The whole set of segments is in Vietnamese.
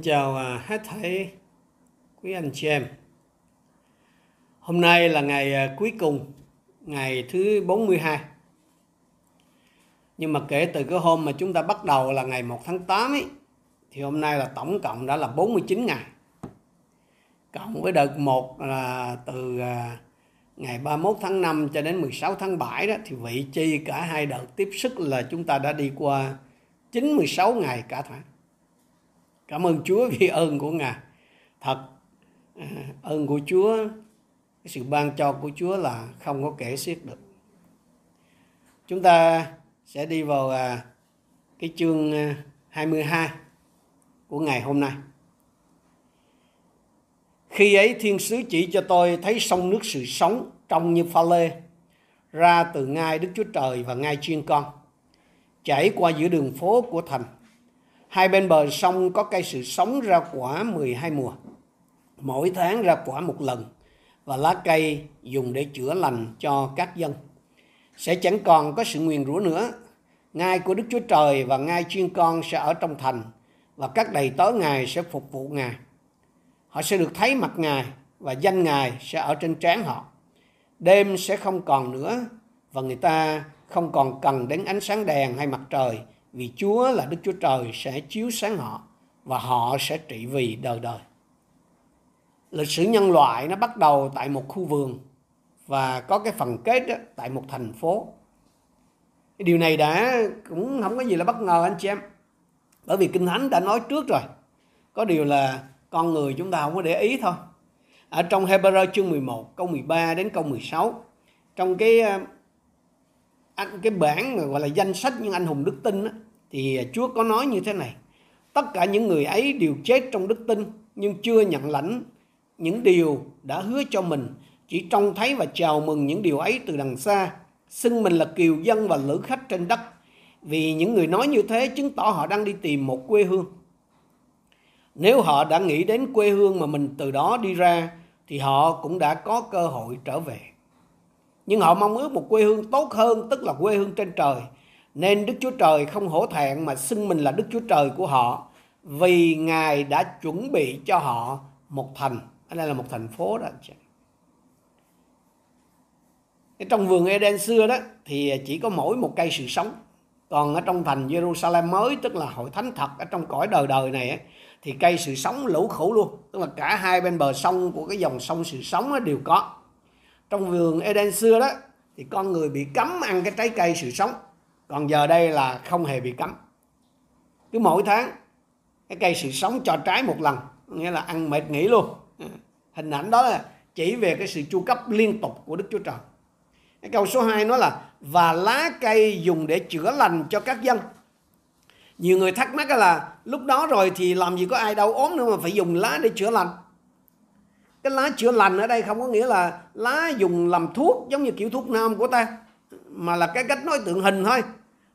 Xin chào à, hết thảy quý anh chị em. Hôm nay là ngày à, cuối cùng, ngày thứ 42. Nhưng mà kể từ cái hôm mà chúng ta bắt đầu là ngày 1 tháng 8 ấy, thì hôm nay là tổng cộng đã là 49 ngày. Cộng với đợt 1 là từ à, ngày 31 tháng 5 cho đến 16 tháng 7 đó thì vị chi cả hai đợt tiếp sức là chúng ta đã đi qua 96 ngày cả tháng cảm ơn Chúa vì ơn của Ngài. Thật à, ơn của Chúa, cái sự ban cho của Chúa là không có kể xiết được. Chúng ta sẽ đi vào à, cái chương à, 22 của ngày hôm nay. Khi ấy thiên sứ chỉ cho tôi thấy sông nước sự sống trong như pha lê, ra từ ngai Đức Chúa Trời và ngai chiên con, chảy qua giữa đường phố của thành. Hai bên bờ sông có cây sự sống ra quả 12 mùa. Mỗi tháng ra quả một lần, và lá cây dùng để chữa lành cho các dân. Sẽ chẳng còn có sự nguyền rủa nữa. Ngai của Đức Chúa Trời và ngai chuyên con sẽ ở trong thành, và các đầy tớ Ngài sẽ phục vụ Ngài. Họ sẽ được thấy mặt Ngài, và danh Ngài sẽ ở trên trán họ. Đêm sẽ không còn nữa, và người ta không còn cần đến ánh sáng đèn hay mặt trời vì Chúa là Đức Chúa Trời sẽ chiếu sáng họ và họ sẽ trị vì đời đời. Lịch sử nhân loại nó bắt đầu tại một khu vườn và có cái phần kết đó, tại một thành phố. Điều này đã cũng không có gì là bất ngờ anh chị em. Bởi vì Kinh Thánh đã nói trước rồi. Có điều là con người chúng ta không có để ý thôi. Ở trong Hebrew chương 11 câu 13 đến câu 16 trong cái à, cái bản mà gọi là danh sách những anh hùng đức tin á, thì Chúa có nói như thế này. Tất cả những người ấy đều chết trong đức tin nhưng chưa nhận lãnh những điều đã hứa cho mình, chỉ trông thấy và chào mừng những điều ấy từ đằng xa, xưng mình là kiều dân và lữ khách trên đất. Vì những người nói như thế chứng tỏ họ đang đi tìm một quê hương. Nếu họ đã nghĩ đến quê hương mà mình từ đó đi ra thì họ cũng đã có cơ hội trở về. Nhưng họ mong ước một quê hương tốt hơn, tức là quê hương trên trời. Nên Đức Chúa Trời không hổ thẹn mà xưng mình là Đức Chúa Trời của họ vì Ngài đã chuẩn bị cho họ một thành. Ở đây là một thành phố đó. Trong vườn Eden xưa đó thì chỉ có mỗi một cây sự sống. Còn ở trong thành Jerusalem mới tức là hội thánh thật ở trong cõi đời đời này thì cây sự sống lũ khủ luôn. Tức là cả hai bên bờ sông của cái dòng sông sự sống đều có. Trong vườn Eden xưa đó, thì con người bị cấm ăn cái trái cây sự sống. Còn giờ đây là không hề bị cấm. Cứ mỗi tháng, cái cây sự sống cho trái một lần nghĩa là ăn mệt nghỉ luôn hình ảnh đó là chỉ về cái sự chu cấp liên tục của Đức Chúa Trời cái câu số 2 nói là, và lá cây dùng để chữa lành cho các dân nhiều người thắc mắc là, lúc đó rồi thì làm gì có ai đau ốm nữa mà phải dùng lá để chữa lành cái lá chữa lành ở đây không có nghĩa là lá dùng làm thuốc giống như kiểu thuốc nam của ta mà là cái cách nói tượng hình thôi.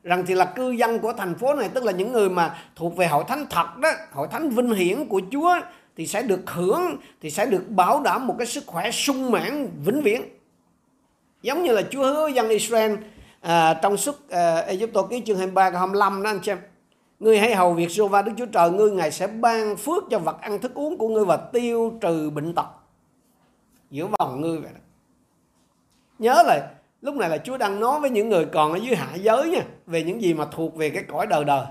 Rằng thì là cư dân của thành phố này tức là những người mà thuộc về hội thánh thật đó hội thánh vinh hiển của Chúa thì sẽ được hưởng thì sẽ được bảo đảm một cái sức khỏe sung mãn vĩnh viễn. Giống như là Chúa hứa dân Israel à, trong suốt à, Egypto ký chương 23 câu 25 đó anh xem ngươi hãy hầu việc Giô-va Đức Chúa Trời ngươi ngài sẽ ban phước cho vật ăn thức uống của ngươi và tiêu trừ bệnh tật giữa vòng ngươi vậy đó. nhớ là lúc này là Chúa đang nói với những người còn ở dưới hạ giới nha, về những gì mà thuộc về cái cõi đời đời.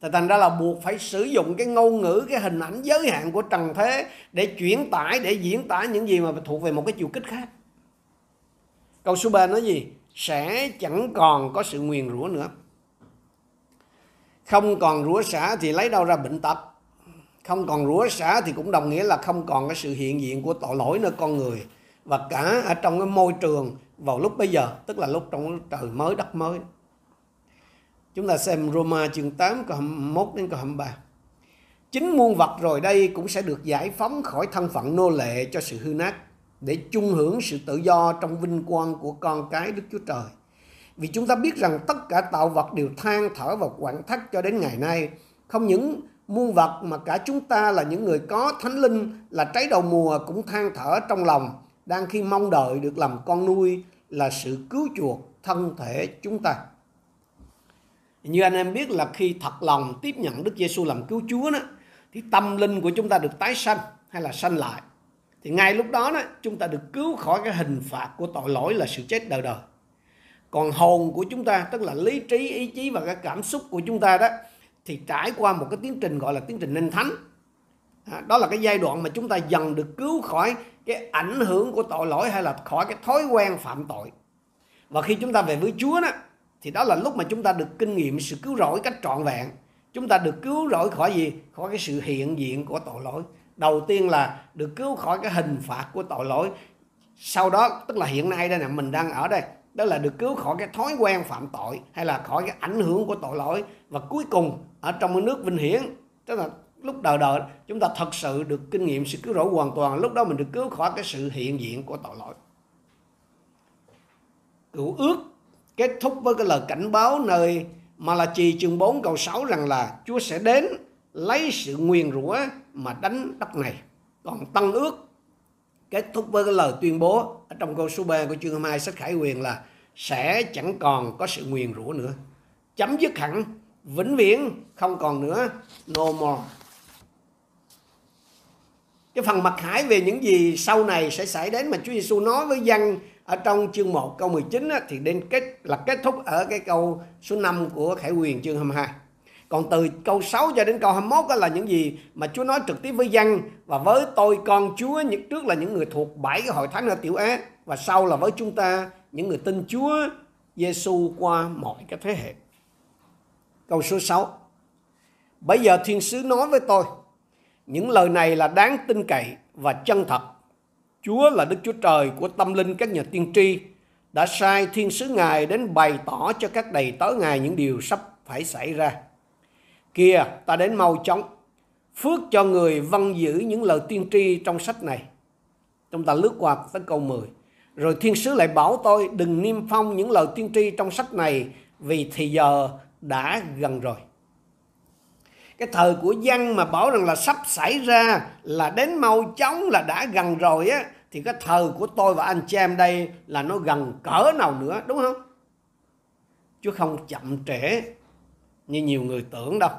Thì thành ra là buộc phải sử dụng cái ngôn ngữ, cái hình ảnh giới hạn của trần thế để chuyển tải, để diễn tả những gì mà thuộc về một cái chiều kích khác. Câu số 3 nói gì? Sẽ chẳng còn có sự nguyền rủa nữa. Không còn rủa xả thì lấy đâu ra bệnh tật? Không còn rủa xả thì cũng đồng nghĩa là không còn cái sự hiện diện của tội lỗi nơi con người và cả ở trong cái môi trường vào lúc bây giờ, tức là lúc trong trời mới, đất mới chúng ta xem Roma chương 8 câu 21 đến câu 23 chính muôn vật rồi đây cũng sẽ được giải phóng khỏi thân phận nô lệ cho sự hư nát, để chung hưởng sự tự do trong vinh quang của con cái Đức Chúa Trời. Vì chúng ta biết rằng tất cả tạo vật đều than thở và quặn thắt cho đến ngày nay. Không những muôn vật mà cả chúng ta là những người có thánh linh là trái đầu mùa cũng than thở trong lòng đang khi mong đợi được làm con nuôi là sự cứu chuộc thân thể chúng ta. Như anh em biết là khi thật lòng tiếp nhận Đức Giêsu làm cứu Chúa đó, thì tâm linh của chúng ta được tái sanh hay là sanh lại. Thì ngay lúc đó, đó chúng ta được cứu khỏi cái hình phạt của tội lỗi là sự chết đời đời. Còn hồn của chúng ta, tức là lý trí, ý chí và cái cảm xúc của chúng ta đó, thì trải qua một cái tiến trình gọi là tiến trình nên thánh. À, đó là cái giai đoạn mà chúng ta dần được cứu khỏi cái ảnh hưởng của tội lỗi hay là khỏi cái thói quen phạm tội. Và khi chúng ta về với Chúa đó, thì đó là lúc mà chúng ta được kinh nghiệm sự cứu rỗi cách trọn vẹn. Chúng ta được cứu rỗi khỏi gì? Khỏi cái sự hiện diện của tội lỗi. Đầu tiên là được cứu khỏi cái hình phạt của tội lỗi. Sau đó, tức là hiện nay đây nè, mình đang ở đây. Đó là được cứu khỏi cái thói quen phạm tội hay là khỏi cái ảnh hưởng của tội lỗi. Và cuối cùng ở trong cái nước vinh hiển tức là lúc đời đời chúng ta thật sự được kinh nghiệm sự cứu rỗi hoàn toàn lúc đó mình được cứu khỏi cái sự hiện diện của tội lỗi cựu ước kết thúc với cái lời cảnh báo nơi mà là trì chương 4 câu 6 rằng là Chúa sẽ đến lấy sự nguyền rủa mà đánh đất này. Còn tăng ước kết thúc với cái lời tuyên bố ở trong câu số 3 của chương 2 sách Khải Quyền là sẽ chẳng còn có sự nguyền rủa nữa. Chấm dứt hẳn, vĩnh viễn không còn nữa, no more cái phần mặc khải về những gì sau này sẽ xảy đến mà Chúa Giêsu nói với dân ở trong chương 1 câu 19 á, thì đến kết là kết thúc ở cái câu số 5 của Khải Quyền chương 22. Còn từ câu 6 cho đến câu 21 đó là những gì mà Chúa nói trực tiếp với dân và với tôi con Chúa những trước là những người thuộc bảy cái hội thánh ở Tiểu Á và sau là với chúng ta những người tin Chúa Giêsu qua mọi cái thế hệ. Câu số 6. Bây giờ thiên sứ nói với tôi những lời này là đáng tin cậy và chân thật. Chúa là Đức Chúa Trời của tâm linh các nhà tiên tri. đã sai thiên sứ Ngài đến bày tỏ cho các đầy tớ Ngài những điều sắp phải xảy ra. Kìa, ta đến mau chóng, phước cho người văn giữ những lời tiên tri trong sách này. Chúng ta lướt qua tới câu 10. Rồi thiên sứ lại bảo tôi đừng niêm phong những lời tiên tri trong sách này vì thì giờ đã gần rồi. Cái thời của dân mà bảo rằng là sắp xảy ra là đến mau chóng là đã gần rồi á thì cái thời của tôi và anh chị em đây là nó gần cỡ nào nữa đúng không? Chứ không chậm trễ như nhiều người tưởng đâu.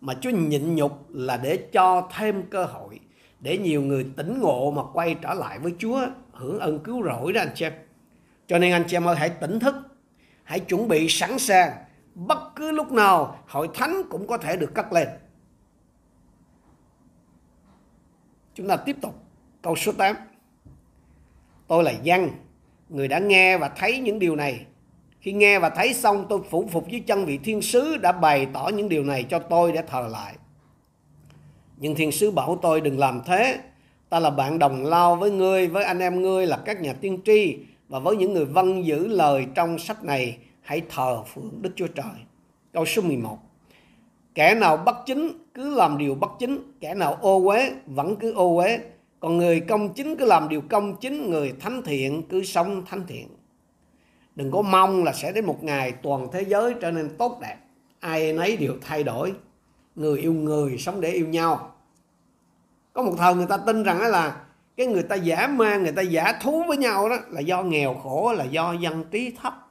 Mà Chúa nhịn nhục là để cho thêm cơ hội để nhiều người tỉnh ngộ mà quay trở lại với Chúa hưởng ơn cứu rỗi đó anh chị em. Cho nên anh chị em ơi hãy tỉnh thức, hãy chuẩn bị sẵn sàng. Bất cứ lúc nào hội thánh cũng có thể được cất lên. Chúng ta tiếp tục câu số 8. Tôi là dân, người đã nghe và thấy những điều này. Khi nghe và thấy xong tôi phủ phục với chân vị thiên sứ đã bày tỏ những điều này cho tôi để thờ lại. Nhưng thiên sứ bảo tôi đừng làm thế. Ta là bạn đồng lao với ngươi, với anh em ngươi là các nhà tiên tri và với những người vâng giữ lời trong sách này hãy thờ phượng Đức Chúa Trời. Câu số 11. Kẻ nào bất chính cứ làm điều bất chính, kẻ nào ô uế vẫn cứ ô uế, còn người công chính cứ làm điều công chính, người thánh thiện cứ sống thánh thiện. Đừng có mong là sẽ đến một ngày toàn thế giới trở nên tốt đẹp, ai nấy đều thay đổi người yêu người sống để yêu nhau có một thời người ta tin rằng là cái người ta giả ma người ta giả thú với nhau đó là do nghèo khổ là do dân trí thấp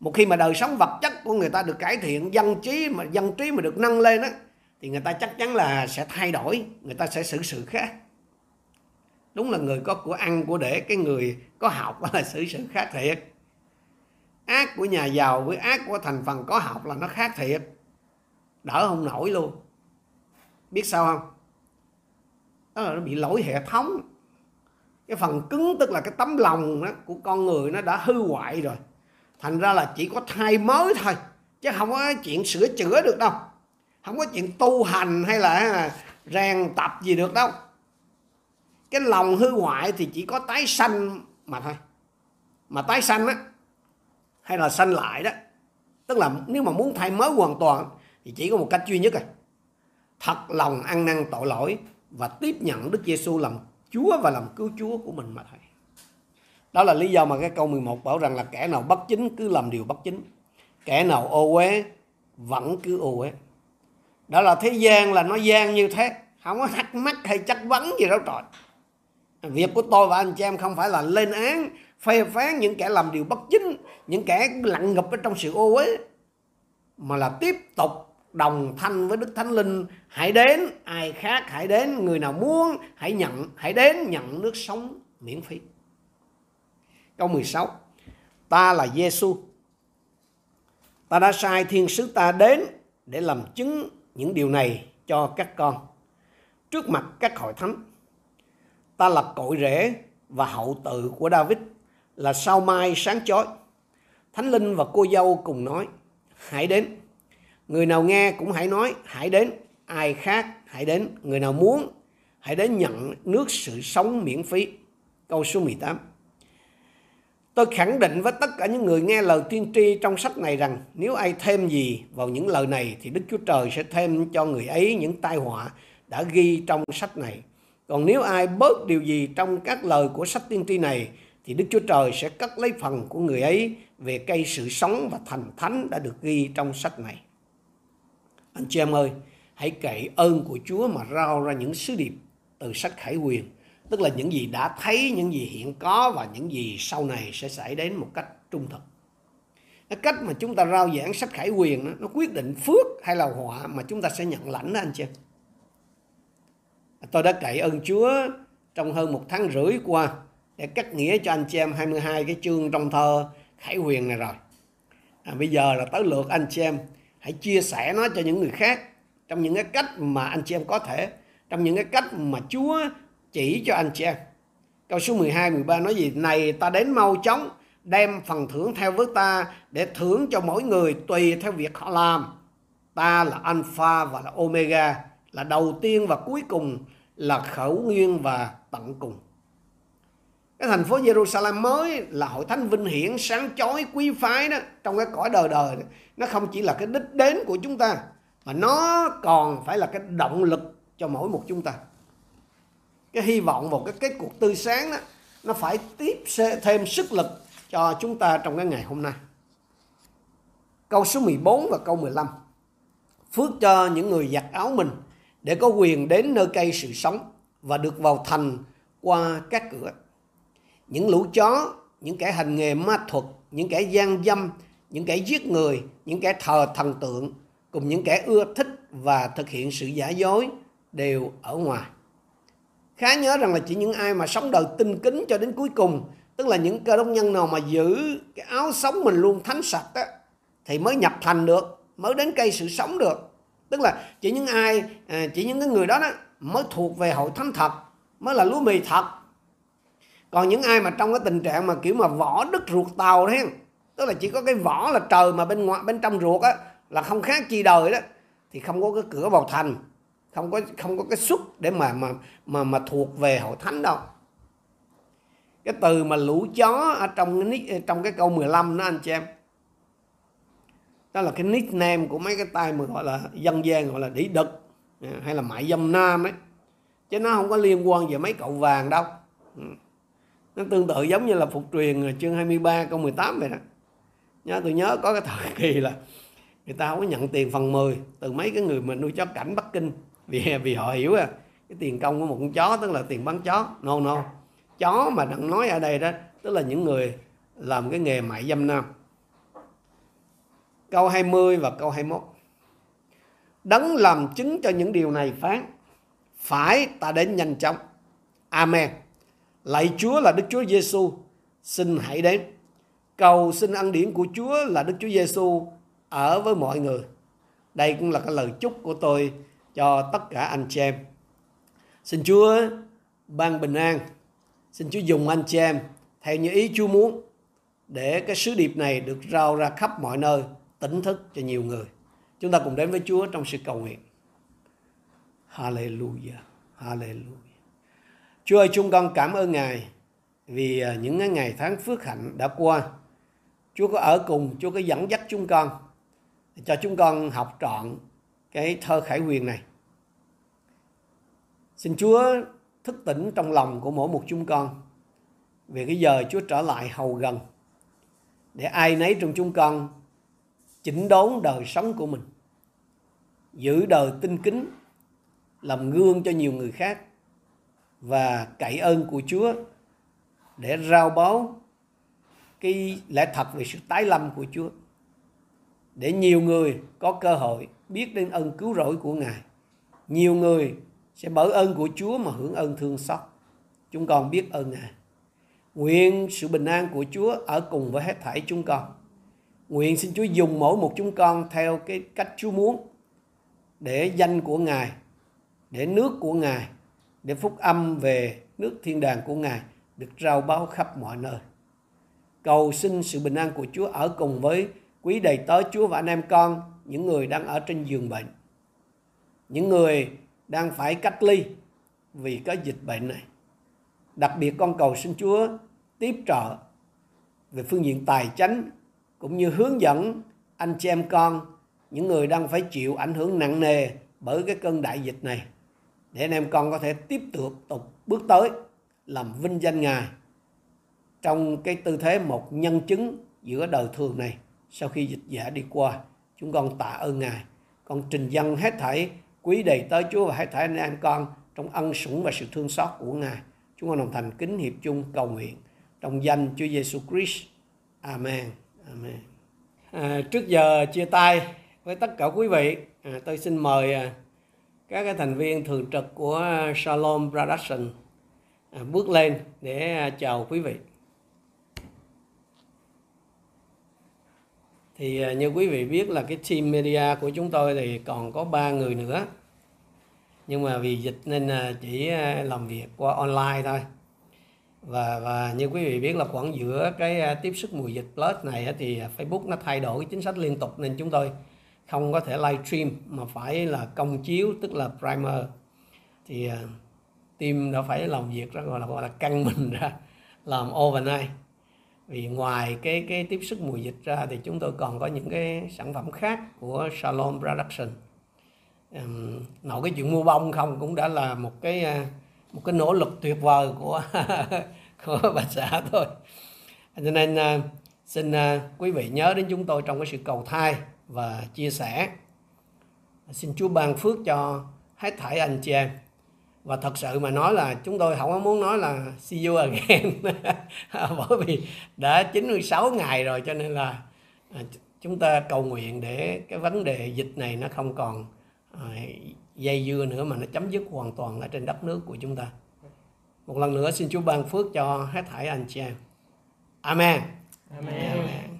một khi mà đời sống vật chất của người ta được cải thiện, dân trí mà, dân trí mà được nâng lên á, thì người ta chắc chắn là sẽ thay đổi, người ta sẽ xử sự khác. Đúng là người có của ăn, của để, cái người có học là xử sự khác thiệt. Ác của nhà giàu với ác của thành phần có học là nó khác thiệt. Đỡ không nổi luôn. Biết sao không? Đó là nó bị lỗi hệ thống. Cái phần cứng tức là cái tấm lòng đó của con người nó đã hư hoại rồi thành ra là chỉ có thay mới thôi, chứ không có chuyện sửa chữa được đâu. Không có chuyện tu hành hay là à, rèn tập gì được đâu. Cái lòng hư hoại thì chỉ có tái sanh mà thôi. Mà tái sanh á, hay là sanh lại đó, tức là nếu mà muốn thay mới hoàn toàn thì chỉ có một cách duy nhất rồi thật lòng ăn năn tội lỗi và tiếp nhận Đức Giêsu làm Chúa và làm cứu Chúa của mình mà thôi. Đó là lý do mà cái câu 11 bảo rằng là kẻ nào bất chính cứ làm điều bất chính. Kẻ nào ô uế vẫn cứ ô uế. Đó là thế gian là nó gian như thế. Không có thắc mắc hay chắc vấn gì đâu trời. Việc của tôi và anh chị em không phải là lên án, phê phán những kẻ làm điều bất chính, những kẻ lặng ngập ở trong sự ô uế mà là tiếp tục đồng thanh với Đức Thánh Linh hãy đến ai khác hãy đến người nào muốn hãy nhận hãy đến nhận nước sống miễn phí câu 16 ta là Giêsu ta đã sai thiên sứ ta đến để làm chứng những điều này cho các con trước mặt các hội thánh ta lập cội rễ và hậu tự của David là sao mai sáng chói thánh linh và cô dâu cùng nói hãy đến. Người nào nghe cũng hãy nói, hãy đến. Ai khác, hãy đến. Người nào muốn, hãy đến nhận nước sự sống miễn phí. Câu số 18. Tôi khẳng định với tất cả những người nghe lời tiên tri trong sách này rằng nếu ai thêm gì vào những lời này thì Đức Chúa Trời sẽ thêm cho người ấy những tai họa đã ghi trong sách này. Còn nếu ai bớt điều gì trong các lời của sách tiên tri này thì Đức Chúa Trời sẽ cắt lấy phần của người ấy về cây sự sống và thành thánh đã được ghi trong sách này. Anh chị em ơi, hãy cậy ơn của Chúa mà rao ra những sứ điệp từ sách Khải Quyền, tức là những gì đã thấy, những gì hiện có và những gì sau này sẽ xảy đến một cách trung thực. Cái cách mà chúng ta rao giảng sách Khải Quyền nó quyết định phước hay là họa mà chúng ta sẽ nhận lãnh đó anh chị. Tôi đã cậy ơn Chúa trong hơn một tháng rưỡi qua để cắt nghĩa cho anh chị em 22 cái chương trong thơ Khải Huyền này rồi. À, bây giờ là tới lượt anh chị em hãy chia sẻ nó cho những người khác trong những cái cách mà anh chị em có thể trong những cái cách mà Chúa chỉ cho anh chị em. Câu số 12, 13 nói gì? Này ta đến mau chóng đem phần thưởng theo với ta để thưởng cho mỗi người tùy theo việc họ làm. Ta là Alpha và là Omega, là đầu tiên và cuối cùng, là khẩu nguyên và tận cùng cái thành phố Jerusalem mới là hội thánh vinh hiển sáng chói quý phái đó trong cái cõi đời đời đó. nó không chỉ là cái đích đến của chúng ta mà nó còn phải là cái động lực cho mỗi một chúng ta cái hy vọng vào cái kết cuộc tươi sáng đó, nó phải tiếp thêm sức lực cho chúng ta trong cái ngày hôm nay. Câu số 14 và câu 15 phước cho những người giặt áo mình để có quyền đến nơi cây sự sống và được vào thành qua các cửa. Những lũ chó, những kẻ hành nghề ma thuật, những kẻ gian dâm, những kẻ giết người, những kẻ thờ thần tượng, cùng những kẻ ưa thích và thực hiện sự giả dối đều ở ngoài khá nhớ rằng là chỉ những ai mà sống đời tinh kính cho đến cuối cùng, tức là những cơ đốc nhân nào mà giữ cái áo sống mình luôn thánh sạch á, thì mới nhập thành được, mới đến cây sự sống được. Tức là chỉ những ai à, chỉ những cái người đó đó mới thuộc về hội thánh thật, mới là lúa mì thật. Còn những ai mà trong cái tình trạng mà kiểu mà vỏ đứt ruột tàu đấy tức là chỉ có cái vỏ là trời mà bên ngoài bên trong ruột á, là không khác chi đời đó, thì không có cái cửa vào thành không có không có cái xuất để mà mà mà mà thuộc về hội thánh đâu. Cái từ mà lũ chó ở trong cái trong cái câu 15 đó, anh chị em. Đó là cái nickname của mấy cái tay mà gọi là dân gian, gọi là đĩ đực à, hay là mại dâm nam ấy. Chứ nó không có liên quan về mấy cậu vàng đâu. Ừ. Nó tương tự giống như là phục truyền chương 23 câu 18 vậy đó. Nhớ, tôi nhớ có cái thời kỳ là người ta không có nhận tiền phần 10 từ mấy cái người mà nuôi chó cảnh Bắc Kinh vì vì họ hiểu à cái tiền công của một con chó, tức là tiền bán chó. No no. Chó mà đang nói ở đây đó, tức là những người làm cái nghề mại dâm nam. Câu 20 và câu 21 đấng làm chứng cho những điều này phán, phải ta đến nhanh chóng. Amen. Lạy chúa là đức chúa giêsu xin hãy đến. Cầu xin ân điển của chúa là đức chúa giêsu ở với mọi người. Đây cũng là cái lời chúc của tôi cho tất cả anh chị em. Xin chúa ban bình an. Xin chúa dùng anh chị em theo như ý chúa muốn để cái sứ điệp này được rao ra khắp mọi nơi, tỉnh thức cho nhiều người. Chúng ta cùng đến với chúa trong sự cầu nguyện. Hallelujah hallelujah. Chúa ơi, chúng con cảm ơn ngài vì à, những ngày tháng phước hạnh đã qua. Chúa có ở cùng, chúa có dẫn dắt chúng con. Cho chúng con học trọn cái thơ khải huyền này. Xin Chúa thức tỉnh trong lòng của mỗi một chúng con về cái giờ Chúa trở lại hầu gần để ai nấy trong chúng con chỉnh đốn đời sống của mình, giữ đời tinh kính, làm gương cho nhiều người khác và cậy ơn của Chúa để rao báo cái lẽ thật về sự tái lâm của Chúa, để nhiều người có cơ hội biết đến ơn cứu rỗi của Ngài. Nhiều người sẽ bởi ơn của Chúa mà hưởng ơn thương xót. Chúng con biết ơn Ngài. Nguyện sự bình an của Chúa ở cùng với hết thảy chúng con. Nguyện xin Chúa dùng mỗi một chúng con theo cái cách Chúa muốn để danh của Ngài, để nước của Ngài, để phúc âm về nước thiên đàng của Ngài được rao báo khắp mọi nơi. Cầu xin sự bình an của Chúa ở cùng với quý đầy tớ Chúa và anh em con, những người đang ở trên giường bệnh, những người đang phải cách ly vì có dịch bệnh này. Đặc biệt con cầu xin Chúa tiếp trợ về phương diện tài chính cũng như hướng dẫn anh chị em con, những người đang phải chịu ảnh hưởng nặng nề bởi cái cơn đại dịch này để anh em con có thể tiếp tục tục bước tới làm vinh danh Ngài trong cái tư thế một nhân chứng giữa đời thường này sau khi dịch giả đi qua chúng con tạ ơn ngài. Con trình dân hết thảy quý đầy tới chúa và hết thảy anh em con trong ân sủng và sự thương xót của ngài. Chúng con đồng thành kính hiệp chung cầu nguyện. Trong danh chúa giêsu christ. Amen. Amen. À, trước giờ chia tay với tất cả quý vị à, tôi xin mời à, các cái thành viên thường trực của Shalom Production à, bước lên để à, chào quý vị. Thì à, như quý vị biết là cái team media của chúng tôi thì còn có ba người nữa. Nhưng mà vì dịch nên à, chỉ à, làm việc qua online thôi. Và và như quý vị biết là khoảng giữa cái tiếp sức mùa dịch plus này thì Facebook nó thay đổi chính sách liên tục nên chúng tôi không có thể live stream mà phải là công chiếu, tức là primer. Thì team đã phải làm việc rất gọi là gọi là, căng mình ra, làm overnight vì ngoài cái cái tiếp sức mùi dịch ra thì chúng tôi còn có những cái sản phẩm khác của Salon Production. Um, nội cái chuyện mua bông không cũng đã là một cái à, một cái nỗ lực tuyệt vời của của bà xã thôi. Cho nên uh, xin uh, quý vị nhớ đến chúng tôi trong cái sự cầu thai và chia sẻ. Xin Chúa ban phước cho hết thảy anh chị em và thật sự mà nói là chúng tôi không có muốn nói là see you again bởi vì đã 96 ngày rồi cho nên là à, chúng ta cầu nguyện để cái vấn đề dịch này nó không còn à, dây dưa nữa mà nó chấm dứt hoàn toàn ở trên đất nước của chúng ta một lần nữa xin Chúa ban phước cho hết thảy anh chị em Amen. Amen.